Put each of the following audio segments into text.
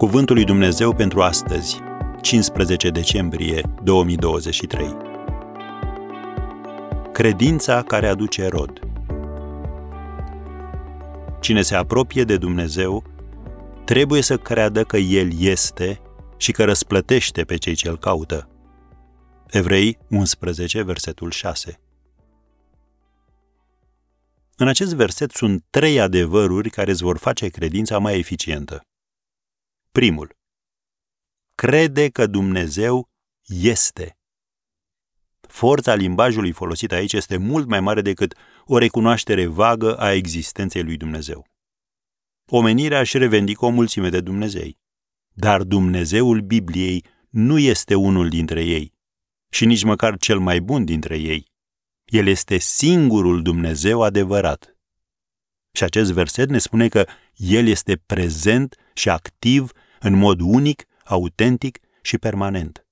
Cuvântul lui Dumnezeu pentru astăzi, 15 decembrie 2023. Credința care aduce rod. Cine se apropie de Dumnezeu trebuie să creadă că El este și că răsplătește pe cei ce îl caută. Evrei 11, versetul 6. În acest verset sunt trei adevăruri care îți vor face credința mai eficientă. Primul. Crede că Dumnezeu este. Forța limbajului folosit aici este mult mai mare decât o recunoaștere vagă a existenței lui Dumnezeu. Omenirea își revendică o mulțime de Dumnezei, dar Dumnezeul Bibliei nu este unul dintre ei și nici măcar cel mai bun dintre ei. El este singurul Dumnezeu adevărat. Și acest verset ne spune că El este prezent și activ în mod unic, autentic și permanent.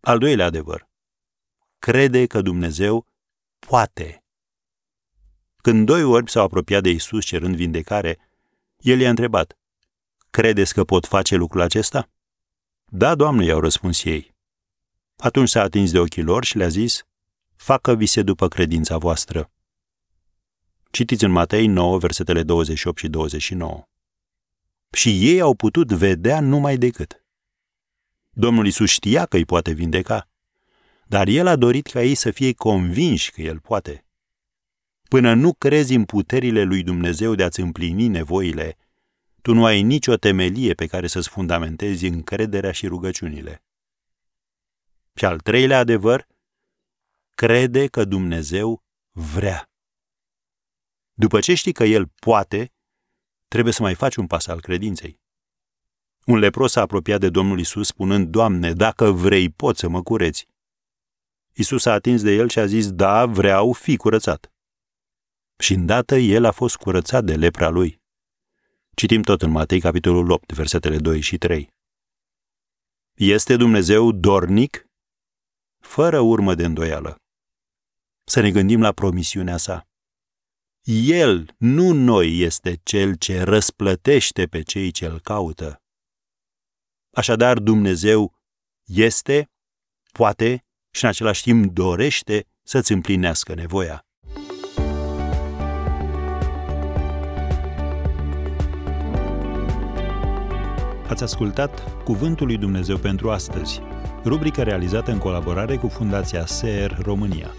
Al doilea adevăr. Crede că Dumnezeu poate. Când doi orbi s-au apropiat de Isus cerând vindecare, el i-a întrebat, Credeți că pot face lucrul acesta? Da, Doamne, i-au răspuns ei. Atunci s-a atins de ochii lor și le-a zis, facă vise după credința voastră. Citiți în Matei 9, versetele 28 și 29. Și ei au putut vedea numai decât. Domnul Isus știa că îi poate vindeca, dar el a dorit ca ei să fie convinși că el poate. Până nu crezi în puterile lui Dumnezeu de a-ți împlini nevoile, tu nu ai nicio temelie pe care să-ți fundamentezi încrederea și rugăciunile. Și al treilea adevăr, crede că Dumnezeu vrea. După ce știi că El poate, trebuie să mai faci un pas al credinței. Un lepros s-a apropiat de Domnul Isus spunând, Doamne, dacă vrei, poți să mă cureți. Isus a atins de el și a zis, da, vreau, fi curățat. Și îndată el a fost curățat de lepra lui. Citim tot în Matei, capitolul 8, versetele 2 și 3. Este Dumnezeu dornic? Fără urmă de îndoială. Să ne gândim la promisiunea sa. El, nu noi, este cel ce răsplătește pe cei ce îl caută. Așadar, Dumnezeu este, poate și în același timp dorește să-ți împlinească nevoia. Ați ascultat Cuvântul lui Dumnezeu pentru astăzi, rubrica realizată în colaborare cu Fundația SER România.